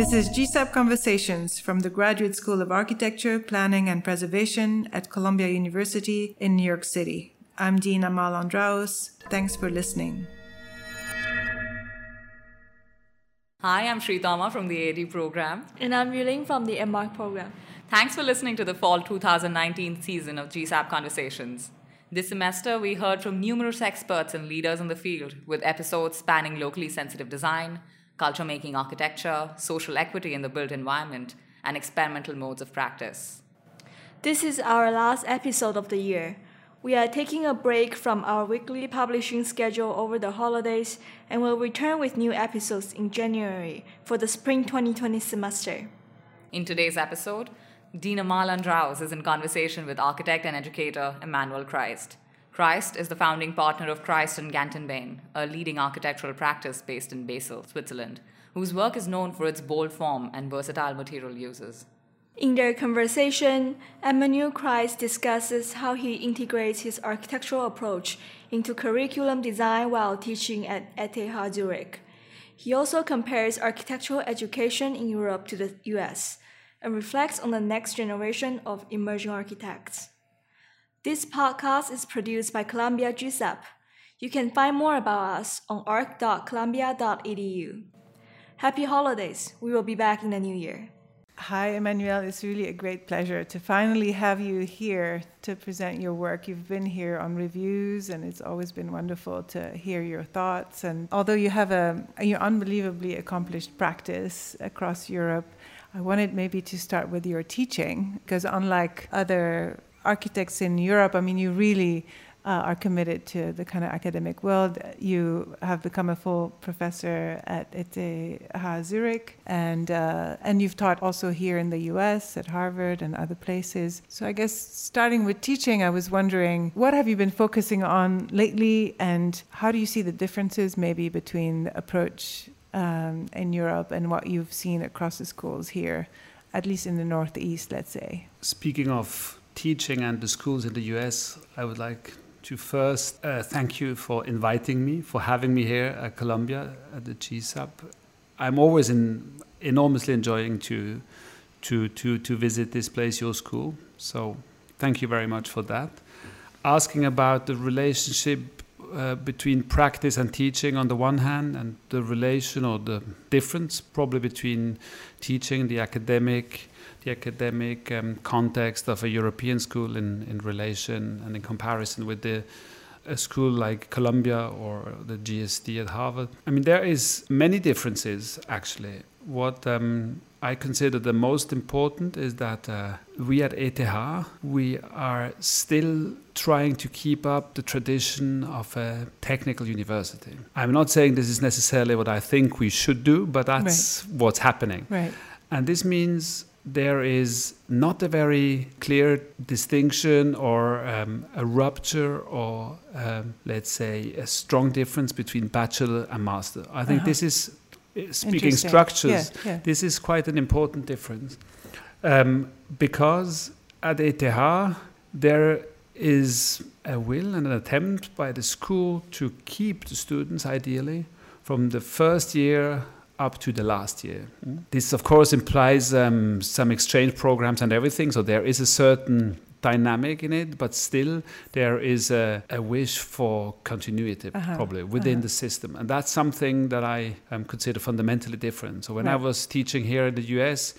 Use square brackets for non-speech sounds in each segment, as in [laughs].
This is GSAPP Conversations from the Graduate School of Architecture, Planning and Preservation at Columbia University in New York City. I'm Dean Amal Andraos. Thanks for listening. Hi, I'm Shrithama from the AD program. And I'm Yuling from the MArch program. Thanks for listening to the fall 2019 season of GSAPP Conversations. This semester, we heard from numerous experts and leaders in the field with episodes spanning locally sensitive design, culture making architecture, social equity in the built environment, and experimental modes of practice. This is our last episode of the year. We are taking a break from our weekly publishing schedule over the holidays and will return with new episodes in January for the spring 2020 semester. In today's episode, Dean Amal Andraos is in conversation with architect and educator Emmanuel Christ. Christ is the founding partner of Christ and Gantenbein, a leading architectural practice based in Basel, Switzerland, whose work is known for its bold form and versatile material uses. In their conversation, Emmanuel Christ discusses how he integrates his architectural approach into curriculum design while teaching at ETH Zurich. He also compares architectural education in Europe to the US and reflects on the next generation of emerging architects. This podcast is produced by Columbia GSAPP. You can find more about us on arc.columbia.edu. Happy holidays. We will be back in the new year. Hi, Emmanuel. It's really a great pleasure to finally have you here to present your work. You've been here on reviews, and it's always been wonderful to hear your thoughts. And although you have a, a unbelievably accomplished practice across Europe, I wanted maybe to start with your teaching, because unlike other architects in Europe, I mean, you really uh, are committed to the kind of academic world. You have become a full professor at ETH Zurich, and uh, and you've taught also here in the U.S. at Harvard and other places. So I guess starting with teaching, I was wondering what have you been focusing on lately, and how do you see the differences maybe between the approach um, in Europe and what you've seen across the schools here, at least in the Northeast, let's say. Speaking of teaching and the schools in the US, I would like to first uh, thank you for inviting me, for having me here at Columbia at the GSAPP. I'm always in, enormously enjoying to, to, to, to visit this place, your school. So thank you very much for that. Asking about the relationship uh, between practice and teaching on the one hand, and the relation or the difference probably between teaching the academic the academic um, context of a European school in, in relation and in comparison with the a school like Columbia or the GSD at Harvard. I mean, there is many differences actually. What um, I consider the most important is that uh, we at ETH we are still trying to keep up the tradition of a technical university. I'm not saying this is necessarily what I think we should do, but that's right. what's happening. Right. And this means there is not a very clear distinction or um, a rupture or um, let's say a strong difference between bachelor and master. I think uh-huh. this is uh, speaking structures. Yeah, yeah. This is quite an important difference um, because at ETH there is a will and an attempt by the school to keep the students ideally from the first year up to the last year. Mm. This, of course, implies um, some exchange programs and everything. So there is a certain dynamic in it, but still there is a, a wish for continuity uh-huh. probably within uh-huh. the system. And that's something that I um, consider fundamentally different. So when right. I was teaching here in the US,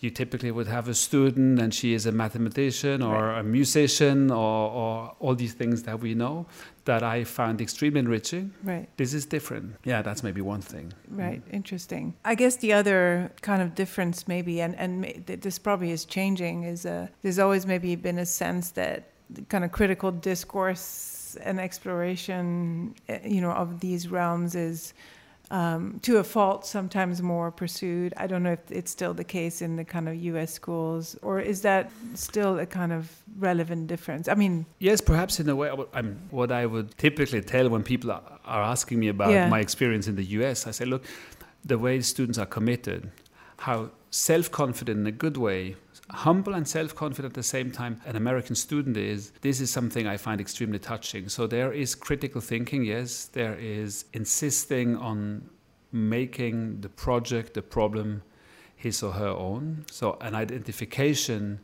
you typically would have a student and she is a mathematician or right. a musician or, or, all these things that we know that I found extremely enriching. Right. This is different. Yeah, that's maybe one thing. Right. Mm. Interesting. I guess the other kind of difference, maybe, and and this probably is changing, is uh, there's always maybe been a sense that kind of critical discourse and exploration, eh, you know, of these realms is um, to a fault, sometimes more pursued. I don't know if it's still the case in the kind of U.S. schools, or is that still a kind of relevant difference? I mean, yes, perhaps in a way. I'm, what I would typically tell when people are asking me about yeah. my experience in the U.S., I say, look, the way students are committed, how self-confident in a good way humble and self-confident at the same time an american student is this is something i find extremely touching so there is critical thinking yes there is insisting on making the project the problem his or her own. So, an identification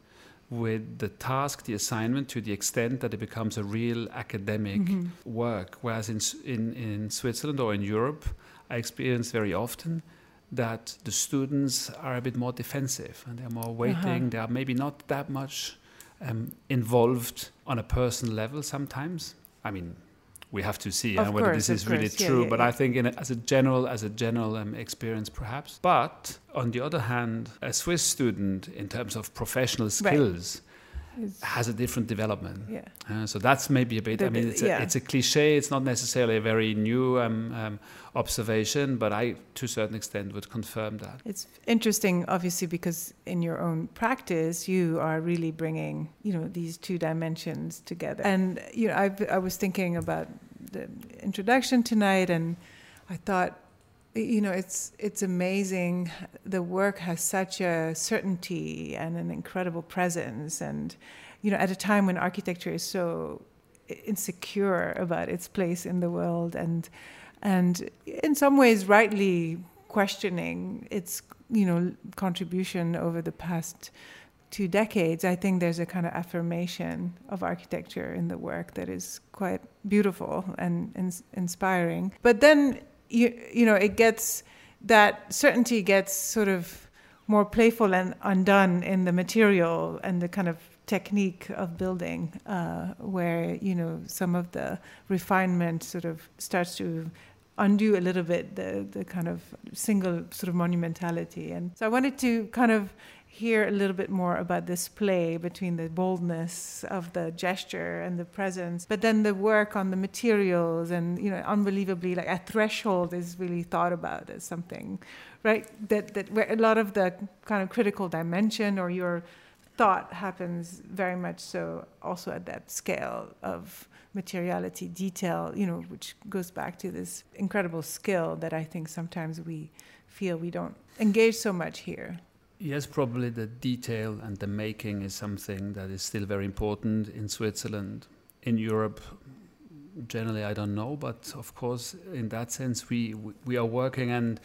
with the task, the assignment, to the extent that it becomes a real academic mm-hmm. work. Whereas in, in, in Switzerland or in Europe, I experience very often that the students are a bit more defensive and they're more waiting. Uh-huh. They are maybe not that much um, involved on a personal level sometimes. I mean, we have to see uh, whether this is really true. Yeah, yeah, but yeah. I think, a, as a general, as a general um, experience, perhaps. But on the other hand, a Swiss student, in terms of professional skills. Right has a different development. Yeah. Uh, so that's maybe a bit. The, I mean, it's, yeah. a, it's a cliche. It's not necessarily a very new um, um, observation, but I, to a certain extent, would confirm that. It's interesting, obviously, because in your own practice, you are really bringing, you know, these two dimensions together. And you know, I, I was thinking about the introduction tonight, and I thought you know it's it's amazing. The work has such a certainty and an incredible presence and you know at a time when architecture is so insecure about its place in the world and and in some ways rightly questioning its you know contribution over the past two decades i think there's a kind of affirmation of architecture in the work that is quite beautiful and, and inspiring. But then you, you know, it gets that certainty gets sort of more playful and undone in the material and the kind of technique of building, uh, where you know some of the refinement sort of starts to undo a little bit the the kind of single sort of monumentality. And so I wanted to kind of hear a little bit more about this play between the boldness of the gesture and the presence, but then the work on the materials and you know, unbelievably like a threshold is really thought about as something, right? That that where a lot of the kind of critical dimension or your thought happens very much so also at that scale of materiality detail you know which goes back to this incredible skill that i think sometimes we feel we don't engage so much here Yes, probably the detail and the making is something that is still very important in Switzerland. In Europe, generally, I don't know, but of course, in that sense, we we are working and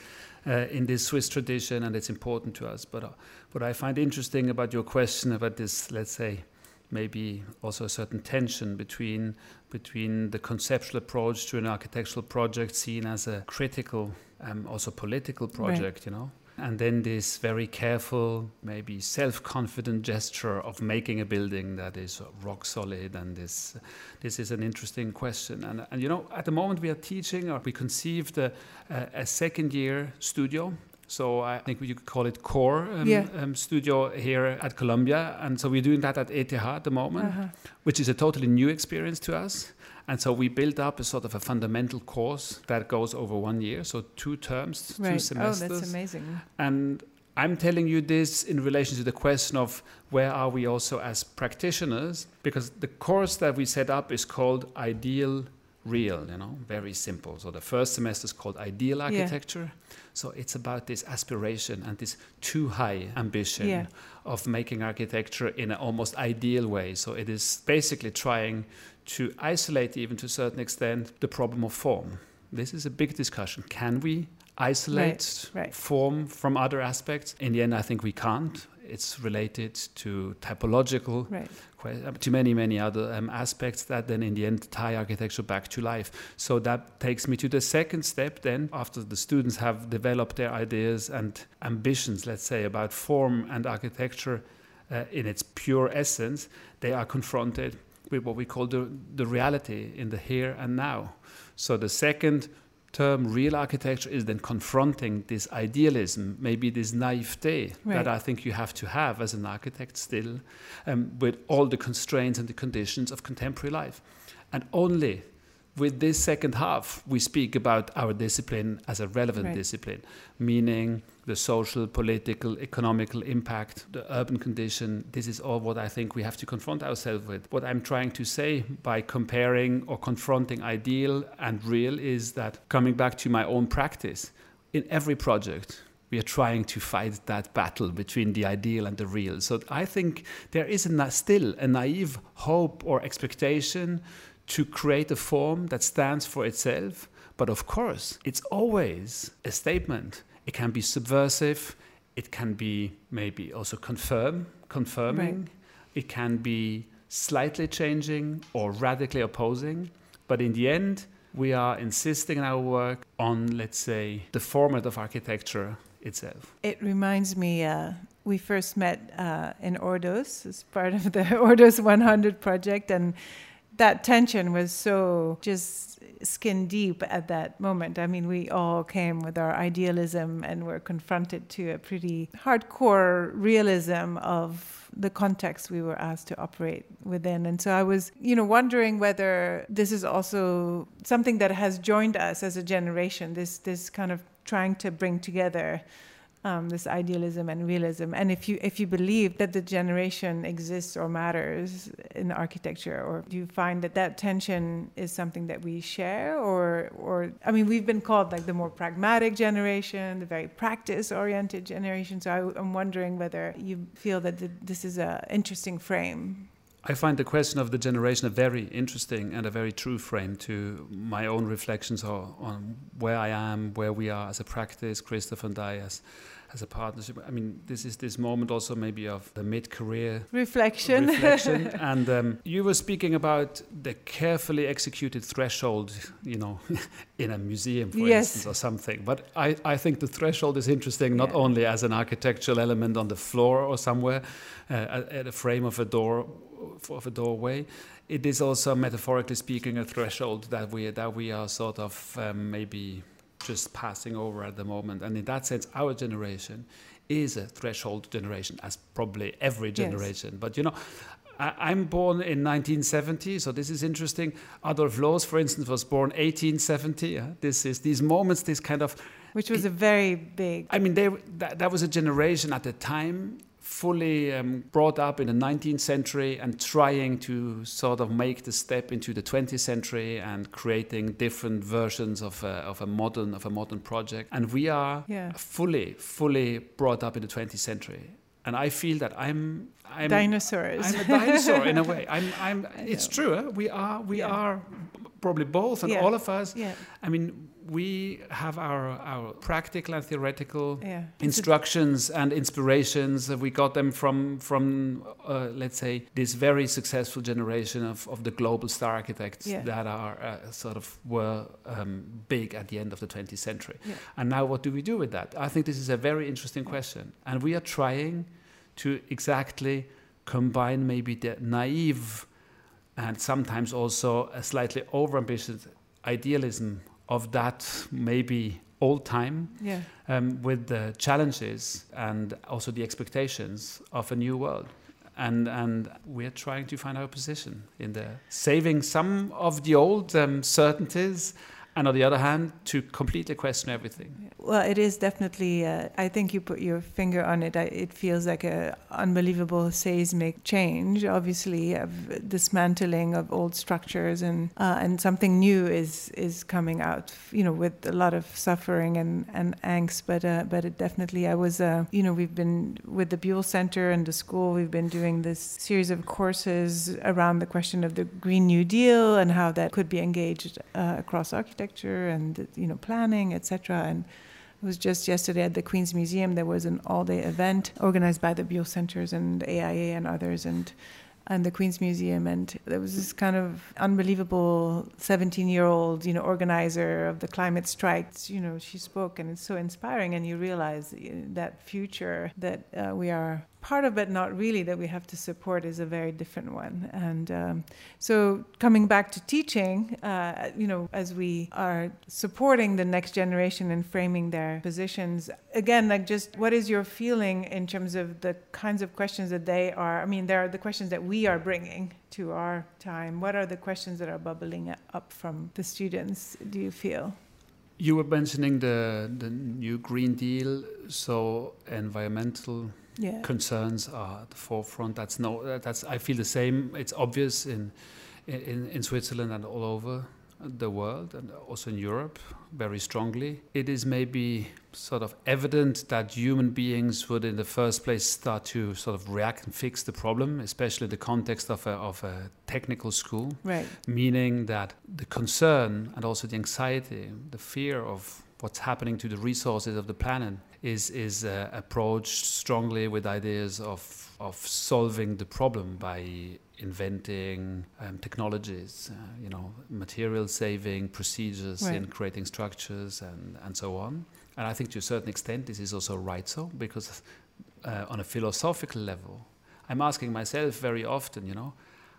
uh, in this Swiss tradition, and it's important to us. But uh, what I find interesting about your question about this, let's say, maybe also a certain tension between between the conceptual approach to an architectural project seen as a critical, um, also political project, right. you know and then this very careful, maybe self-confident gesture of making a building that is rock solid. And this, this is an interesting question. And, and you know, at the moment we are teaching, or we conceived a, a, a second year studio so I think you could call it core um, yeah. um, studio here at Columbia. And so we're doing that at ETH at the moment, uh-huh. which is a totally new experience to us. And so we built up a sort of a fundamental course that goes over one year, so two terms, right. two semesters. Oh, that's amazing. And I'm telling you this in relation to the question of where are we also as practitioners, because the course that we set up is called Ideal Real, you know, very simple. So the first semester is called Ideal Architecture. Yeah. So it's about this aspiration and this too high ambition yeah. of making architecture in an almost ideal way. So it is basically trying to isolate, even to a certain extent, the problem of form. This is a big discussion. Can we isolate right, right. form from other aspects? In the end, I think we can't. It's related to typological, right. Uh, to many, many other um, aspects that then in the end tie architecture back to life. So that takes me to the second step then, after the students have developed their ideas and ambitions, let's say, about form and architecture uh, in its pure essence, they are confronted with what we call the, the reality in the here and now. So the second term, real architecture, is then confronting this idealism, maybe this naivete right. that I think you have to have as an architect still, um, with all the constraints and the conditions of contemporary life. And only with this second half, we speak about our discipline as a relevant right. discipline, meaning the social, political, economical impact, the urban condition. This is all what I think we have to confront ourselves with. What I'm trying to say by comparing or confronting ideal and real is that coming back to my own practice, in every project, we are trying to fight that battle between the ideal and the real. So I think there is a, still a naive hope or expectation to create a form that stands for itself. But of course, it's always a statement. It can be subversive, It can be maybe also confirm, confirming. Right. It can be slightly changing or radically opposing. But in the end, we are insisting in our work on, let's say, the format of architecture itself. It reminds me, uh, we first met uh, in Ordos as part of the [laughs] Ordos 100 project, and that tension was so just skin deep at that moment. I mean, we all came with our idealism and were confronted to a pretty hardcore realism of the context we were asked to operate within. And so I was, you know, wondering whether this is also something that has joined us as a generation, this this kind of trying to bring together um, this idealism and realism. And if you if you believe that the generation exists or matters in architecture, or do you find that that tension is something that we share, or or I mean, we've been called like the more pragmatic generation, the very practice-oriented generation. So I, am wondering whether you feel that the, this is an interesting frame. I find the question of the generation a very interesting and a very true frame to my own reflections on, on where I am, where we are as a practice, Christoph and I as as a partnership. I mean, this is this moment also maybe of the mid-career reflection. reflection. [laughs] and um, you were speaking about the carefully executed threshold, you know, [laughs] in a museum, for yes. instance, or something. But I, I think the threshold is interesting not yeah. only as an architectural element on the floor or somewhere, uh, at, at a frame of a door of a doorway. It is also, metaphorically speaking, a threshold that we that we are sort of um, maybe just passing over at the moment. And in that sense, our generation is a threshold generation, as probably every generation. Yes. But you know, I, am born in 1970, so this is interesting. Adolf Loos, for instance, was born 1870. Yeah? This is these moments, this kind of, which was a very big. I mean, they, that, that was a generation at the time fully um, brought up in the 19th century and trying to sort of make the step into the 20th century and creating different versions of a, of a modern of a modern project and we are yeah. fully fully brought up in the 20th century and I feel that I'm I'm dinosaurs. I'm a dinosaur in a way. [laughs] I'm I'm. It's true. Eh? We are we yeah. are probably both, and yeah. all of us. Yeah. I mean, we have our, our practical and theoretical yeah. instructions and inspirations. We got them from, from uh, let's say, this very successful generation of, of the global star architects yeah. that are uh, sort of were um, big at the end of the 20th century. Yeah. And now, what do we do with that? I think this is a very interesting question. And we are trying to exactly combine maybe the naive and sometimes also a slightly overambitious idealism of that maybe old time yeah. um, with the challenges and also the expectations of a new world. And, and we're trying to find our position in there, saving some of the old um, certainties and on the other hand, to completely question everything. Well, it is definitely. Uh, I think you put your finger on it. I, it feels like an unbelievable seismic change. Obviously, of dismantling of old structures, and uh, and something new is is coming out. You know, with a lot of suffering and and angst. But uh, but it definitely. I was. Uh, you know, we've been with the Buell Center and the school. We've been doing this series of courses around the question of the Green New Deal and how that could be engaged uh, across architecture architecture and you know planning, etc. And it was just yesterday at the Queens Museum. There was an all-day event organized by the Buell Centers and AIA and others, and and the Queens Museum, and there was this kind of unbelievable 17-year-old, you know, organizer of the climate strikes. You know, she spoke, and it's so inspiring, and you realize that future that uh, we are part of it, not really, that we have to support is a very different one. And um, so, coming back to teaching, uh, you know, as we are supporting the next generation and framing their positions, again, like just what is your feeling in terms of the kinds of questions that they are? I mean, there are the questions that we are bringing to our time. What are the questions that are bubbling up from the students, do you feel? You were mentioning the, the new Green Deal, so environmental yeah. concerns are at the forefront. That's no, that's I feel the same. It's obvious in, in in Switzerland and all over the world and also in Europe very strongly. It is maybe sort of evident that human beings would, in the first place, start to sort of react and fix the problem, especially in the context of a, of a technical school. Right. Meaning that the concern and also the anxiety, the fear of what's happening to the resources of the planet is is uh, approached strongly with ideas of of solving the problem by inventing um, technologies, uh, you know, material saving procedures Right. in creating structures and, and so on. And I think to a certain extent this is also right so because uh, on a philosophical level, I'm asking myself very often, you know,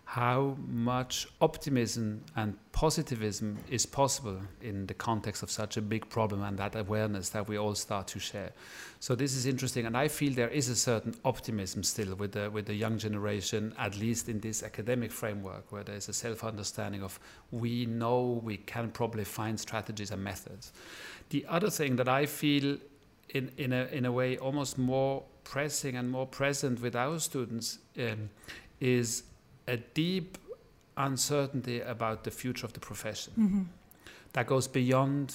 how much optimism and positivism is possible in the context of such a big problem and that awareness that we all start to share. So this is interesting, and I feel there is a certain optimism still with the with the young generation, at least in this academic framework, where there is a self-understanding of we know we can probably find strategies and methods. The other thing that I feel in in a in a way almost more pressing and more present with our students um, is a deep uncertainty about the future of the profession Mm-hmm. that goes beyond,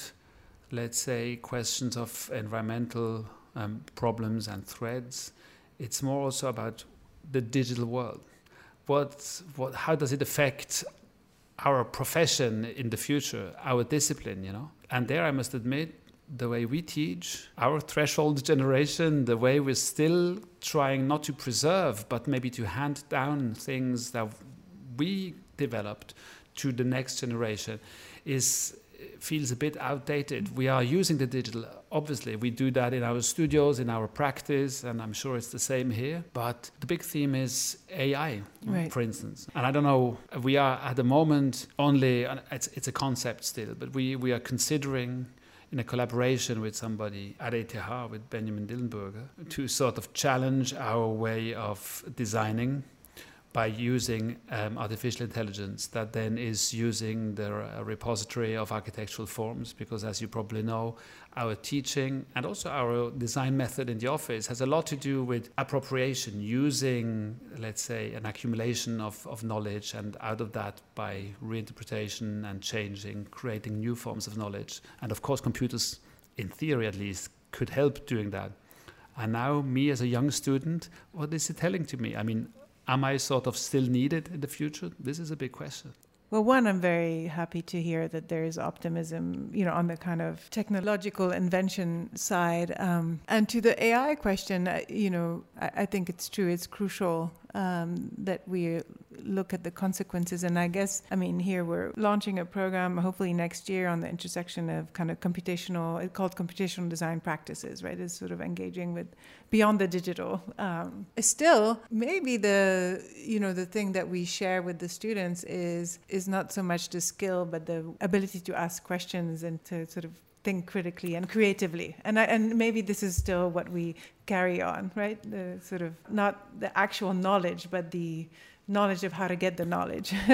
let's say, questions of environmental um, problems and threats. It's more also about the digital world. What, what, how does it affect our profession in the future, our discipline, you know? And there, I must admit, the way we teach, our threshold generation, the way we're still trying not to preserve, but maybe to hand down things that we developed to the next generation, is feels a bit outdated. We are using the digital, obviously. We do that in our studios, in our practice, and I'm sure it's the same here. But the big theme is AI, Right. for instance. And I don't know, we are at the moment only, it's, it's a concept still, but we, we are considering in a collaboration with somebody at ETH, with Benjamin Dillenburger, to sort of challenge our way of designing by using um, artificial intelligence that then is using the uh, repository of architectural forms because as you probably know our teaching and also our design method in the office has a lot to do with appropriation using let's say an accumulation of, of knowledge and out of that by reinterpretation and changing creating new forms of knowledge. And of course computers in theory at least could help doing that. And now me as a young student what is it telling to me? I mean am I sort of still needed in the future? This is a big question. Well, one, I'm very happy to hear that there is optimism, you know, on the kind of technological invention side. Um, and to the AI question, uh, you know, I, I think it's true. It's crucial um, that we look at the consequences. And I guess, I mean, here we're launching a program, hopefully next year, on the intersection of kind of computational, it's called computational design practices, right? Is sort of engaging with beyond the digital. Um, still, maybe the, you know, the thing that we share with the students is is not so much the skill, but the ability to ask questions and to sort of think critically and creatively. And I, and maybe this is still what we carry on, right? The sort of not the actual knowledge, but the knowledge of how to get the knowledge. [laughs]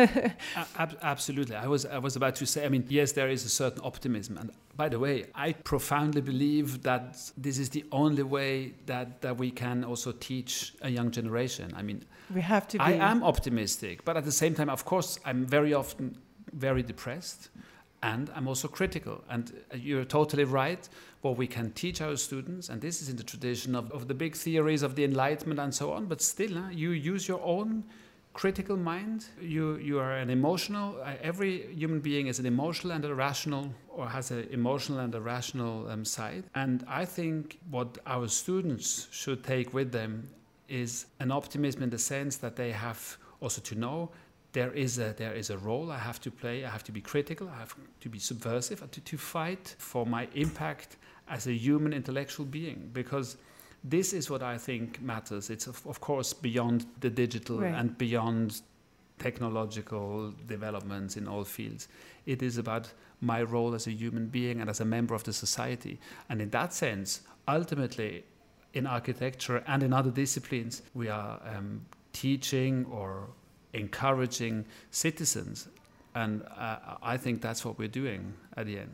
Ab- absolutely. I was I was about to say. I mean, yes, there is a certain optimism, and by the way, I profoundly believe that this is the only way that that we can also teach a young generation. I mean, we have to. Be, I am optimistic, but at the same time, of course, I'm very often very depressed. And I'm also critical. And you're totally right. What we can teach our students, and this is in the tradition of, of the big theories of the Enlightenment and so on, but still, huh, you use your own critical mind. You, you are an emotional, uh, every human being is an emotional and a rational, or has an emotional and a rational um, side. And I think what our students should take with them is an optimism in the sense that they have also to know there is a there is a role I have to play. I have to be critical. I have to be subversive. To, to fight for my impact as a human intellectual being because this is what I think matters. It's of, of course beyond the digital Right. and beyond technological developments in all fields. It is about my role as a human being and as a member of the society. And in that sense, ultimately, in architecture and in other disciplines, we are um, teaching or encouraging citizens. And uh, I think that's what we're doing at the end.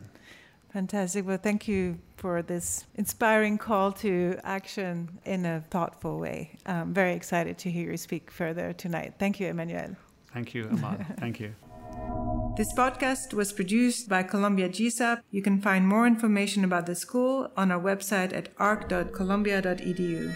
Fantastic. Well, thank you for this inspiring call to action in a thoughtful way. I'm very excited to hear you speak further tonight. Thank you, Emmanuel. Thank you, Amal. [laughs] Thank you. This podcast was produced by Columbia GSAPP. You can find more information about the school on our website at arc.columbia.edu.